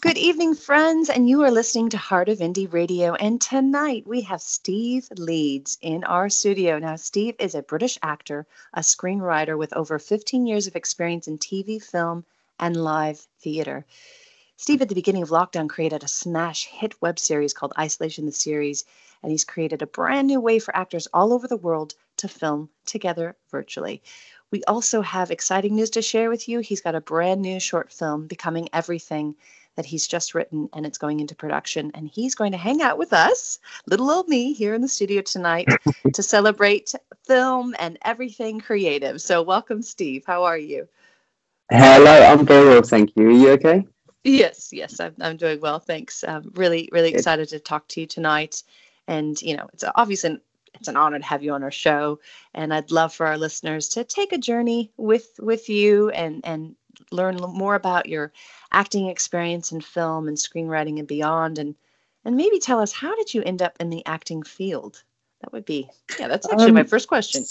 Good evening, friends, and you are listening to Heart of Indie Radio. And tonight we have Steve Leeds in our studio. Now, Steve is a British actor, a screenwriter with over 15 years of experience in TV, film, and live theater. Steve, at the beginning of lockdown, created a smash hit web series called Isolation the Series, and he's created a brand new way for actors all over the world to film together virtually. We also have exciting news to share with you. He's got a brand new short film, Becoming Everything that he's just written and it's going into production. And he's going to hang out with us, little old me, here in the studio tonight to celebrate film and everything creative. So, welcome, Steve. How are you? Hello, I'm very well, thank you. Are you okay? Yes, yes, I'm, I'm doing well. Thanks. I'm really, really excited to talk to you tonight. And, you know, it's obviously it's an honor to have you on our show and i'd love for our listeners to take a journey with with you and and learn more about your acting experience in film and screenwriting and beyond and and maybe tell us how did you end up in the acting field? That would be yeah that's actually um, my first question.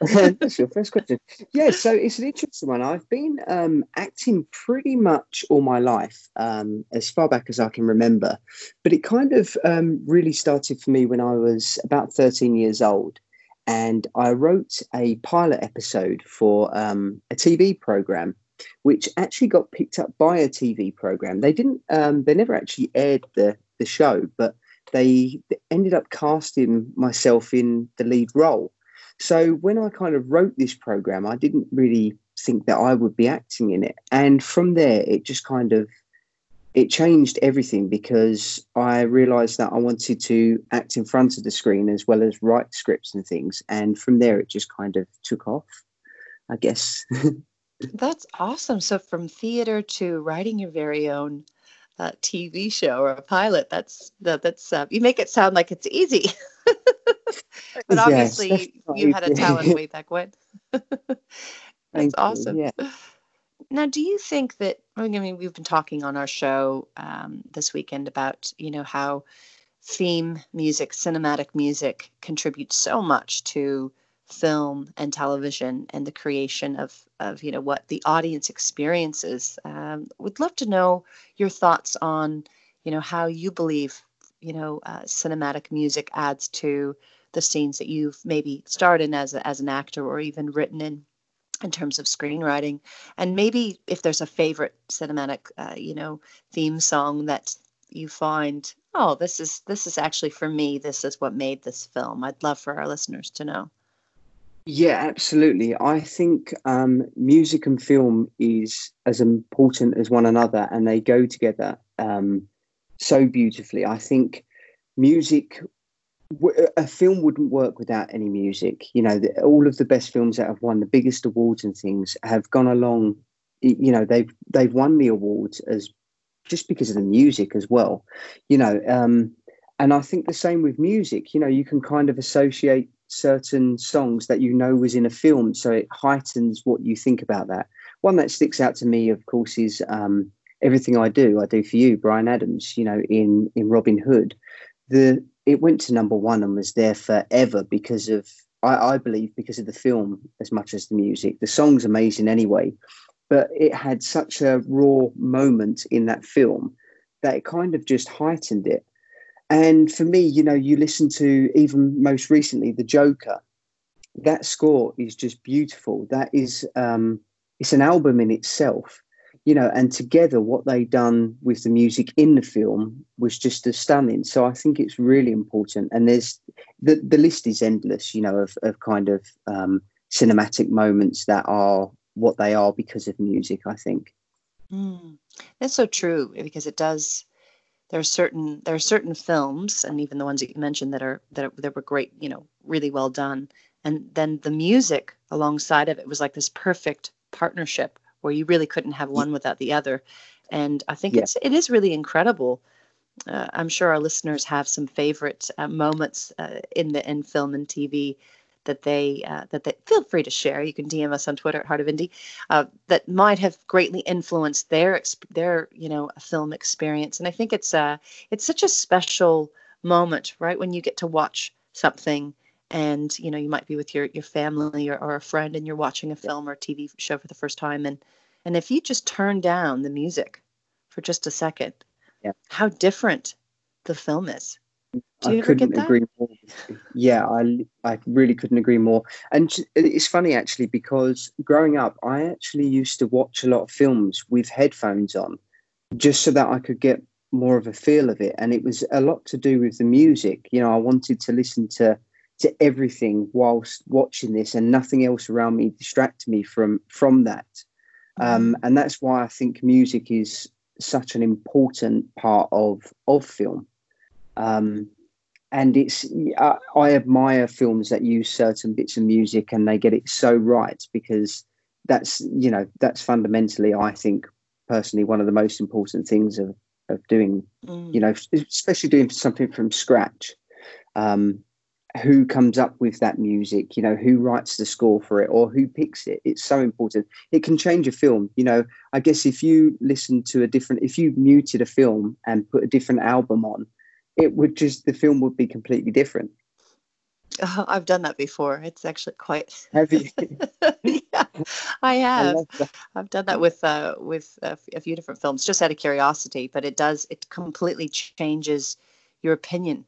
that's your first question. Yeah so it's an interesting one. I've been um, acting pretty much all my life um, as far back as i can remember but it kind of um, really started for me when i was about 13 years old and i wrote a pilot episode for um, a tv program which actually got picked up by a TV program. They didn't, um, they never actually aired the the show, but they ended up casting myself in the lead role. So when I kind of wrote this program, I didn't really think that I would be acting in it, and from there, it just kind of it changed everything because I realized that I wanted to act in front of the screen as well as write scripts and things. And from there, it just kind of took off, I guess. That's awesome. So from theater to writing your very own uh, TV show or a pilot, that's that, that's uh, you make it sound like it's easy, but obviously yes, you, had a talent way back when. that's awesome. You, yeah. Now, do you think that I mean we've been talking on our show um, this weekend about you know how theme music, cinematic music contributes so much to film and television and the creation of, of you know what the audience experiences um, would love to know your thoughts on you know how you believe you know uh, cinematic music adds to the scenes that you've maybe starred in as, a, as an actor or even written in in terms of screenwriting. And maybe if there's a favorite cinematic uh, you know theme song that you find oh this is this is actually for me. This is what made this film i'd love for our listeners to know yeah, absolutely. I think um, music and film is as important as one another, and they go together um, so beautifully. I think music, a film wouldn't work without any music. You know, the, all of the best films that have won the biggest awards and things have gone along. You know, they've they've won the awards as just because of the music as well. You know, um, and I think the same with music. You know, you can kind of associate certain songs that you know was in a film, so it heightens what you think about that. One that sticks out to me, of course, is um, "Everything I Do, I Do for You." Bryan Adams, you know, in in Robin Hood, the it went to number one and was there forever because of I, I believe because of the film as much as the music. The song's amazing anyway, but it had such a raw moment in that film that it kind of just heightened it and for me, you know, you listen to even most recently the Joker. That score is just beautiful. That is, um, it's an album in itself, you know. And together, what they done with the music in the film was just stunning. So I think it's really important. And there's the the list is endless, you know, of of kind of um, cinematic moments that are what they are because of music. I think. Mm, that's so true because it does there are certain there are certain films and even the ones that you mentioned that are that, are, that were great you know really well done. And then the music alongside of it was like this perfect partnership where you really couldn't have one without the other. And i think yeah. it's it is really incredible. Uh, i'm sure our listeners have some favorite uh, moments uh, in the in film and tv that they uh, that they feel free to share. You can DM us on Twitter at Heart of Indie uh, that might have greatly influenced their their you know film experience. And I think it's uh it's such a special moment, right, when you get to watch something and you know you might be with your your family or, or a friend and you're watching a film or a TV show for the first time and and if you just turn down the music for just a second, yeah. how different the film is. I couldn't agree more. Yeah, I I really couldn't agree more. And it's funny actually because growing up, I actually used to watch a lot of films with headphones on, just so that I could get more of a feel of it. And it was a lot to do with the music. You know, I wanted to listen to to everything whilst watching this, and nothing else around me distracted me from from that. Um, mm. and that's why I think music is such an important part of of film. Um, and it's I, I admire films that use certain bits of music and they get it so right because that's you know that's fundamentally I think personally one of the most important things of of doing mm. you know especially doing something from scratch. Um, who comes up with that music you know who writes the score for it or who picks it? It's so important. It can change a film you know. I guess if you listen to a different if you muted a film and put a different album on it would just the film would be completely different oh, i've done that before it's actually quite have you yeah i have I i've done that with uh with a, a few different films just out of curiosity but it does it completely changes your opinion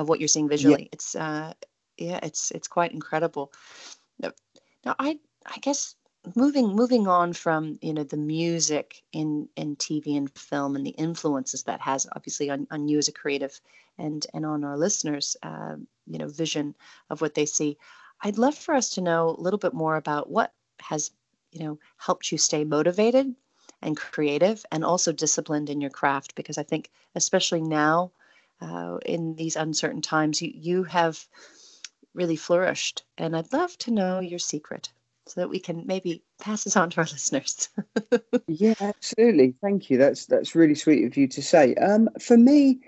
of what you're seeing visually. Yeah. It's uh, yeah, it's it's quite incredible. Now, I I guess moving moving on from you know the music in in TV and film and the influences that has obviously on, on you as a creative and and on our listeners uh, you know vision of what they see. I'd love for us to know a little bit more about what has you know helped you stay motivated and creative and also disciplined in your craft because I think especially now uh, in these uncertain times, you, you have really flourished. And I'd love to know your secret so that we can maybe pass this on to our listeners. yeah, absolutely. Thank you. That's that's really sweet of you to say. Um, for me,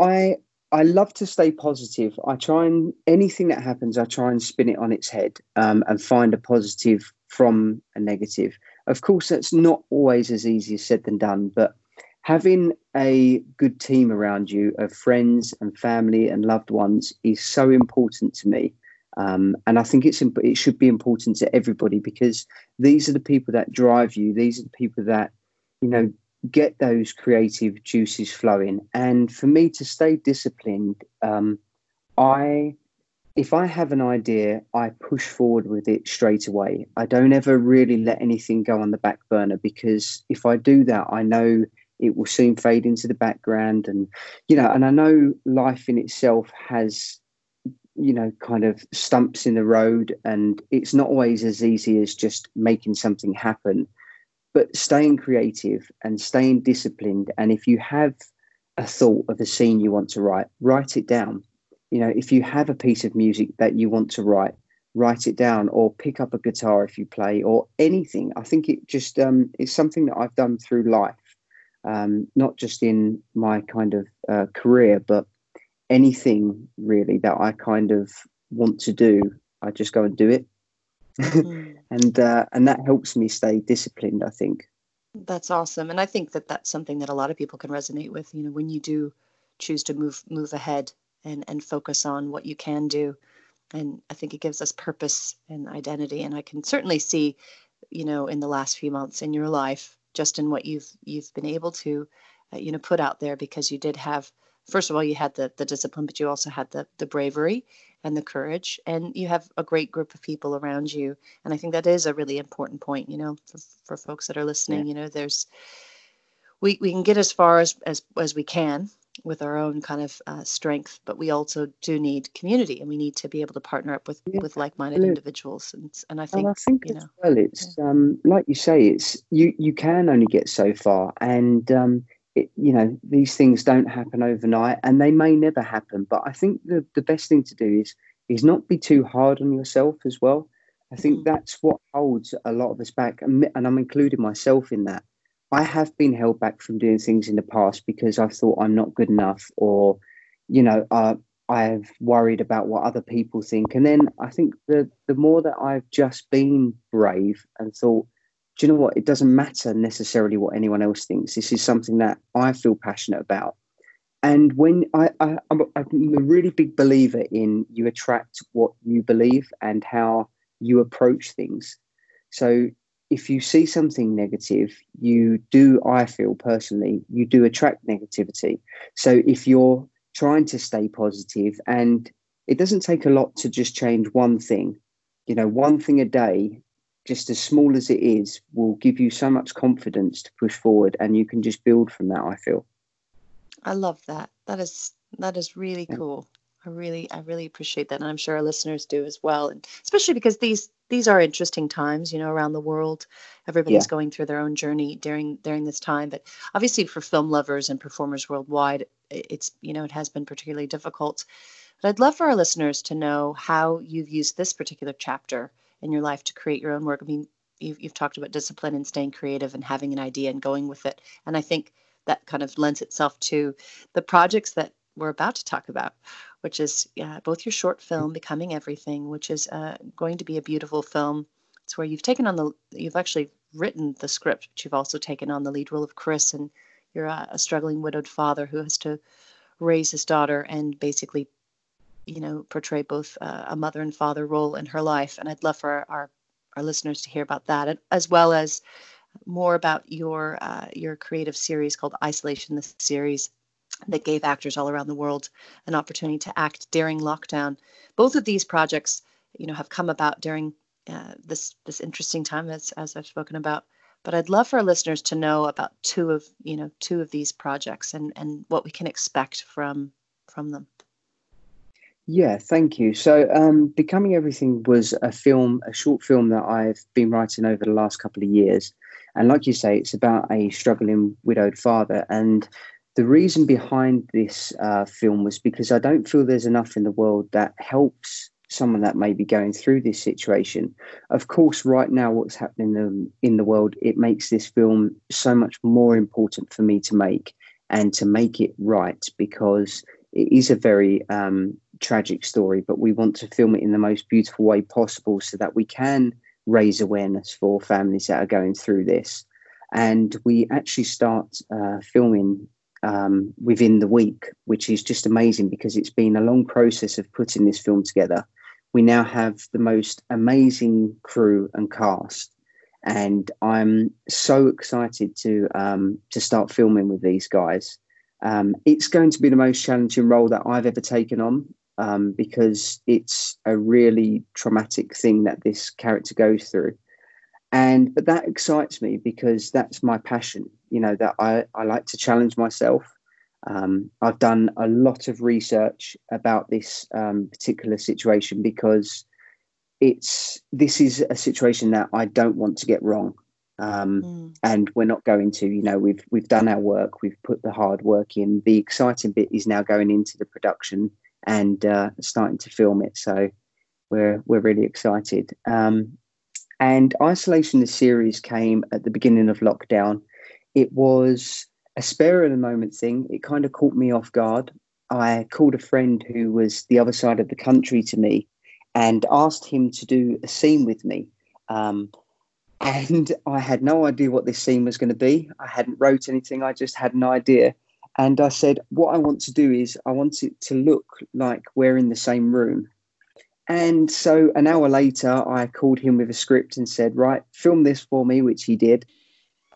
I I love to stay positive. I try and anything that happens, I try and spin it on its head um, and find a positive from a negative. Of course, that's not always as easy as said than done, but having a good team around you of friends and family and loved ones is so important to me. Um, and I think it's it should be important to everybody because these are the people that drive you. These are the people that you know get those creative juices flowing. And for me to stay disciplined, um, I if I have an idea, I push forward with it straight away. I don't ever really let anything go on the back burner because if I do that, I know it will soon fade into the background and you know and i know life in itself has you know kind of stumps in the road and it's not always as easy as just making something happen. But staying creative and staying disciplined and if you have a thought of a scene you want to write write it down. You know if you have a piece of music that you want to write write it down or pick up a guitar if you play or anything. I think it just um, something that i've done through life. Um, not just in my kind of uh, career, but anything really that I kind of want to do, I just go and do it, mm. and uh, and that helps me stay disciplined. I think. That's awesome, and I think that that's something that a lot of people can resonate with. You know, when you do choose to move move ahead and and focus on what you can do, and I think it gives us purpose and identity. And I can certainly see, you know, in the last few months in your life just in what you've you've been able to uh, you know put out there because you did have first of all you had the the discipline but you also had the the bravery and the courage and you have a great group of people around you and i think that is a really important point you know for, for folks that are listening yeah. you know there's we, we can get as far as, as as we can with our own kind of uh, strength, but we also do need community, and we need to be able to partner up with yeah, with like-minded absolutely. individuals. And and I think, and I think you know, well, it's yeah. um, like you say, it's you you can only get so far, and um, it, you know these things don't happen overnight, and they may never happen. But I think the the best thing to do is is not be too hard on yourself as well. I think mm-hmm. that's what holds a lot of us back, and, and I'm including myself in that I have been held back from doing things in the past because I thought I'm not good enough, or you know, uh, I've worried about what other people think. And then I think the the more that I've just been brave and thought, do you know what? It doesn't matter necessarily what anyone else thinks. This is something that I feel passionate about. And when I, I I'm a really big believer in you attract what you believe and how you approach things. So if you see something negative, you do, I feel personally, you do attract negativity. So if you're trying to stay positive, and it doesn't take a lot to just change one thing, you know, one thing a day, just as small as it is, will give you so much confidence to push forward, and you can just build from that. I feel. I love that. That is that is really yeah. cool. I really, I really appreciate that, and I'm sure our listeners do as well. And especially because these these are interesting times, you know, around the world. Everybody's yeah. going through their own journey during during this time. But obviously, for film lovers and performers worldwide, it's you know it has been particularly difficult. But I'd love for our listeners to know how you've used this particular chapter in your life to create your own work. I mean, you've, you've talked about discipline and staying creative and having an idea and going with it. And I think that kind of lends itself to the projects that we're about to talk about, which is uh, both your short film, Becoming Everything, which is uh, going to be a beautiful film. It's where you've taken on the, you've actually written the script, but you've also taken on the lead role of Chris, and you're a, a struggling widowed father who has to raise his daughter and basically, you know, portray both uh, a mother and father role in her life. And I'd love for our, our, listeners to hear about that, as well as more about your uh, your creative series called Isolation, the series that gave actors all around the world an opportunity to act during lockdown. Both of these projects, you know, have come about during uh, this this interesting time, as as I've spoken about. But I'd love for our listeners to know about two of you know two of these projects and and what we can expect from from them. Yeah, thank you. So, um, Becoming Everything was a film, a short film that I've been writing over the last couple of years. And like you say, it's about a struggling widowed father. And the reason behind this uh, film was because I don't feel there's enough in the world that helps someone that may be going through this situation. Of course, right now, what's happening in, in the world, it makes this film so much more important for me to make and to make it right because it is a very um, tragic story, but we want to film it in the most beautiful way possible so that we can raise awareness for families that are going through this. And we actually start uh, filming um, within the week, which is just amazing because it's been a long process of putting this film together. We now have the most amazing crew and cast, and I'm so excited to um, to start filming with these guys. Um, it's going to be the most challenging role that I've ever taken on um, because it's a really traumatic thing that this character goes through. And but that excites me because that's my passion you know that i, I like to challenge myself. Um, i've done a lot of research about this um, particular situation because it's this is a situation that i don't want to get wrong. Um, mm. and we're not going to you know we've we've done our work we've put the hard work in. The exciting bit is now going into the production and uh, starting to film it so we're we're really excited um, and Isolation, the series came at the beginning of lockdown. It was a spare of the moment thing. It kind of caught me off guard. I called a friend who was the other side of the country to me and asked him to do a scene with me. Um, and I had no idea what this scene was going to be. I hadn't wrote anything. I just had an idea. And I said, what I want to do is I want it to look like we're in the same room. And so an hour later, I called him with a script and said, Right, film this for me, which he did.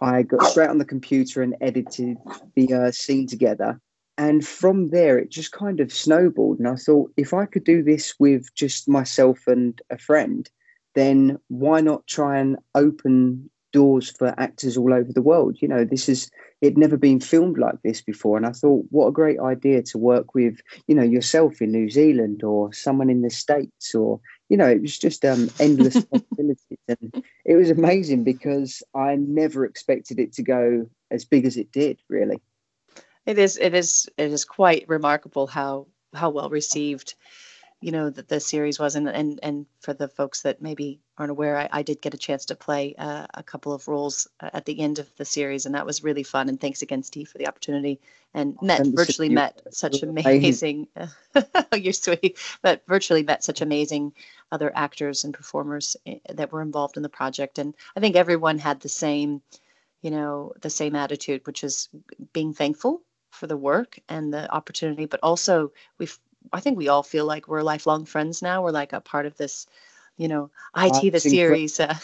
I got straight on the computer and edited the uh, scene together. And from there, it just kind of snowballed. And I thought, if I could do this with just myself and a friend, then why not try and open doors for actors all over the world. You know, this is it never been filmed like this before, and I thought, what a great idea to work with, you know, yourself in New Zealand or someone in the states, or you know, it was just um, endless possibilities, and it was amazing because I never expected it to go as big as it did. Really, it is. It is. It is quite remarkable how how well received you know that the series was and and and for the folks that maybe aren't aware I, I did get a chance to play uh, a couple of roles uh, at the end of the series and that was really fun and thanks again Steve for the opportunity and met and virtually met such amazing you're sweet. But virtually met such amazing other actors and performers eh, that were involved in the project and I think everyone had the same you know the same attitude which is being thankful for the work and the opportunity but also we've I think we all feel like we're lifelong friends now. We're like a part of this you know, IT the series. Uh,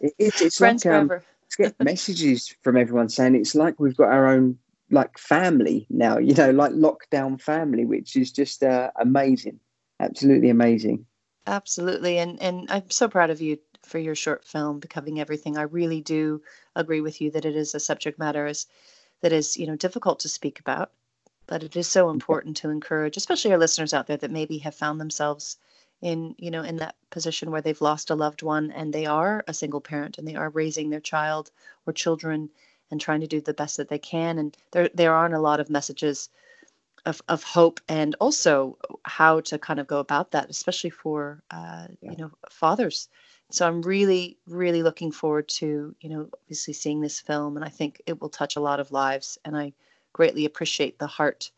it, it's, it's Friends like, um, forever. get messages from everyone saying it's like we've got our own like family now, you know, like lockdown family, which is just uh, amazing, absolutely amazing. Absolutely, and and I'm so proud of you for your short film, Becoming Everything. I really do agree with you that it is a subject matter is that is you know difficult to speak about, but it is so important to encourage, especially our listeners out there that maybe have found themselves in you know in that position where they've lost a loved one and they are a single parent and they are raising their child or children and trying to do the best that they can. And there there aren't a lot of messages of, of hope and also how to kind of go about that especially for uh, yeah. you know fathers. So i'm really really looking forward to you know obviously seeing this film and i think it will touch a lot of lives. And i greatly appreciate the heart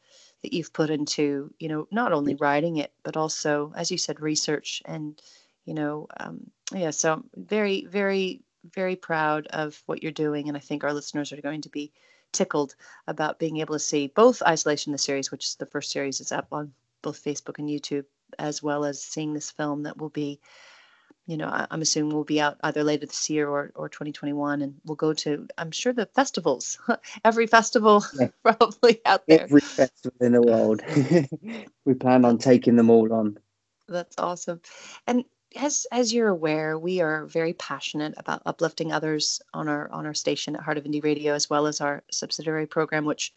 that you've put into you know not only writing it but also as you said research and you know um, yeah so I'm very very very proud of what you're doing and i think our listeners are going to be tickled about being able to see both isolation the series which is the first series is up on both facebook and youtube as well as seeing this film that will be you know, I, am assuming we'll be out either later this year or, or 2021, and we'll go to, I'm sure, the festivals. Every festival yeah. probably out there. Every festival in the world. we plan on taking them all on. That's awesome. And as as you're aware, we are very passionate about uplifting others on our on our station at Heart of Indie Radio, as well as our subsidiary program, which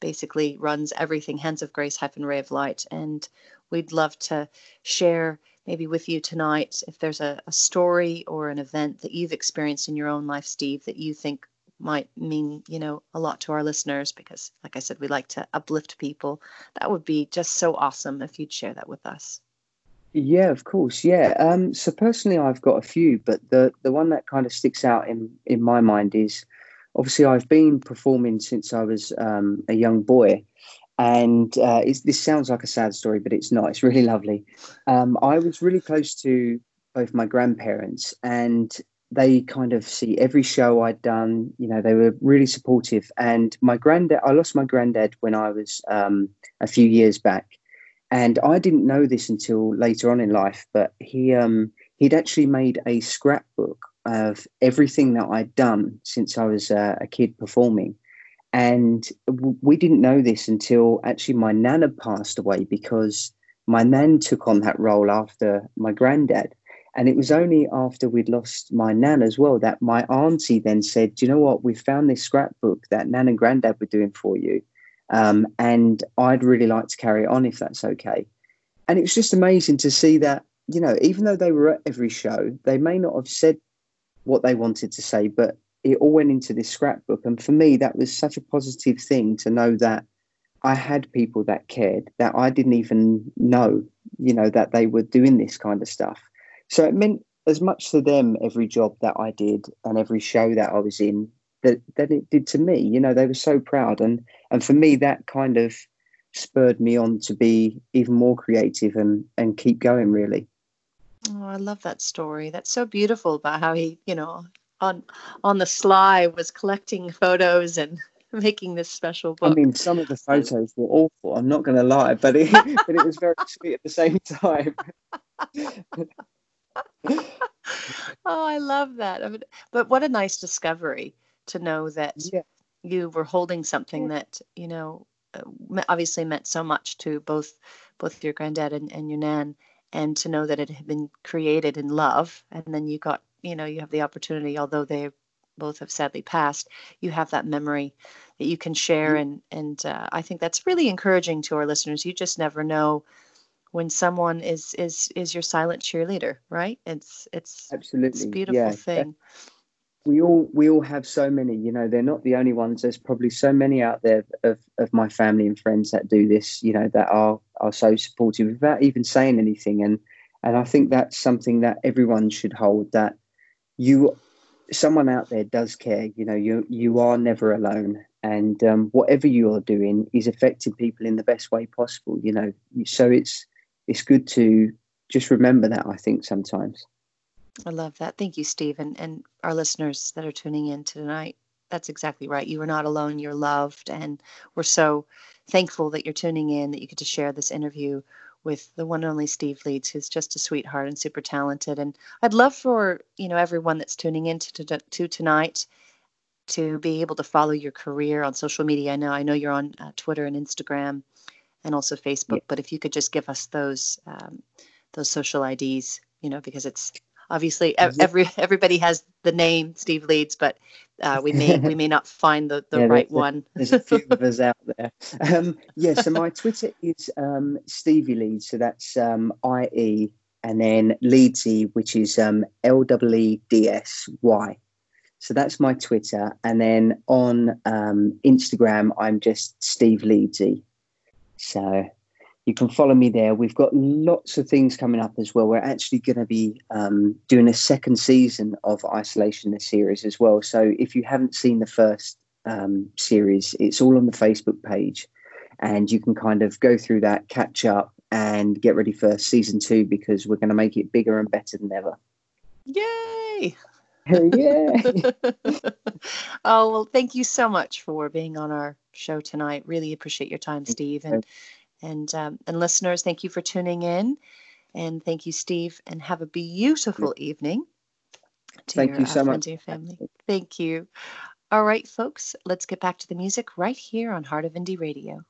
basically runs everything Hands of Grace hyphen Ray of Light. And we'd love to share maybe with you tonight if there's a, a story or an event that you've experienced in your own life, Steve, that you think might mean you know a lot to our listeners because like i said we like to uplift people that would be just so awesome if you'd share that with us. Yeah of course yeah. Um so personally i've got a few but the the one that kind of sticks out in in my mind is obviously i've been performing since i was um, a young boy and uh, this sounds like a sad story, but it's not. It's really lovely. Um, I was really close to both my grandparents, and they kind of see every show I'd done. You know, they were really supportive. And my granddad, I lost my granddad when I was um, a few years back, and I didn't know this until later on in life. But he um, he'd actually made a scrapbook of everything that I'd done since I was uh, a kid performing and we didn't know this until actually my nana passed away because my nan took on that role after my granddad. And it was only after we'd lost my nan as well that my auntie then said, Do you know what? We found this scrapbook that nan and granddad were doing for you. Um, and I'd really like to carry on if that's okay. And it was just amazing to see that, you know, even though they were at every show, they may not have said what they wanted to say, but it all went into this scrapbook. And for me, that was such a positive thing to know that I had people that cared that I didn't even know, you know, that they were doing this kind of stuff. So it meant as much to them every job that I did and every show that I was in that that it did to me. You know, they were so proud, and and for me, that kind of spurred me on to be even more creative and and keep going. Really. Oh, I love that story. That's so beautiful about how he, you know, on on the sly was collecting photos and making this special book. I mean, some of the photos were awful. I'm not going to lie, but it but it was very sweet at the same time. oh, I love that. I mean, but what a nice discovery to know that yeah. you were holding something yeah. that you know uh, obviously meant so much to both both your granddad and, and your nan and to know that it had been created in love and then you got you know you have the opportunity although they both have sadly passed you have that memory that you can share. Mm-hmm. and and uh, i think that's really encouraging to our listeners. You just never know when someone is is is your silent cheerleader right? It's it's absolutely it's a beautiful yeah. thing. we all we all have so many you know they're not the only ones. There's probably so many out there of, of my family and friends that do this you know that are are so supportive without even saying anything. And and i think that's something that everyone should hold that you someone out there does care you know you you are never alone. And um, whatever you're doing is affecting people in the best way possible you know. So it's it's good to just remember that i think sometimes. I love that. Thank you steve and, and our listeners that are tuning in tonight. That's exactly right. You are not alone. You're loved and we're so thankful that you're tuning in that you get to share this interview with the one and only Steve Leeds, who's just a sweetheart and super talented. And I'd love for you know everyone that's tuning in to, to, to tonight to be able to follow your career on social media. I know I know you're on uh, Twitter and Instagram, and also Facebook. Yeah. But if you could just give us those um, those social IDs, you know, because it's obviously every everybody has the name Steve Leeds, but uh, we may we may not find the, the yeah, right there's one. A, there's a few of us out there. Um, yeah, so my Twitter is um, Stevie Leeds, so that's um, I E and then Leedsy, which is um, L W E D S Y. So that's my Twitter, and then on um, Instagram, I'm just Steve Leedsy. So you can follow me there. We've got lots of things coming up as well. We're actually going to be um, doing a second season of Isolation, the series as well. So if you haven't seen the first um, series, it's all on the Facebook page, and you can kind of go through that, catch up, and get ready for season two because we're going to make it bigger and better than ever. Yay! yeah. oh well, thank you so much for being on our show tonight. Really appreciate your time, Steve, and and um, and listeners, thank you for tuning in, and thank you, Steve, and have a beautiful evening. To thank your, you so uh, much. your family. Thank you. All right, folks, let's get back to the music right here on Heart of Indie Radio.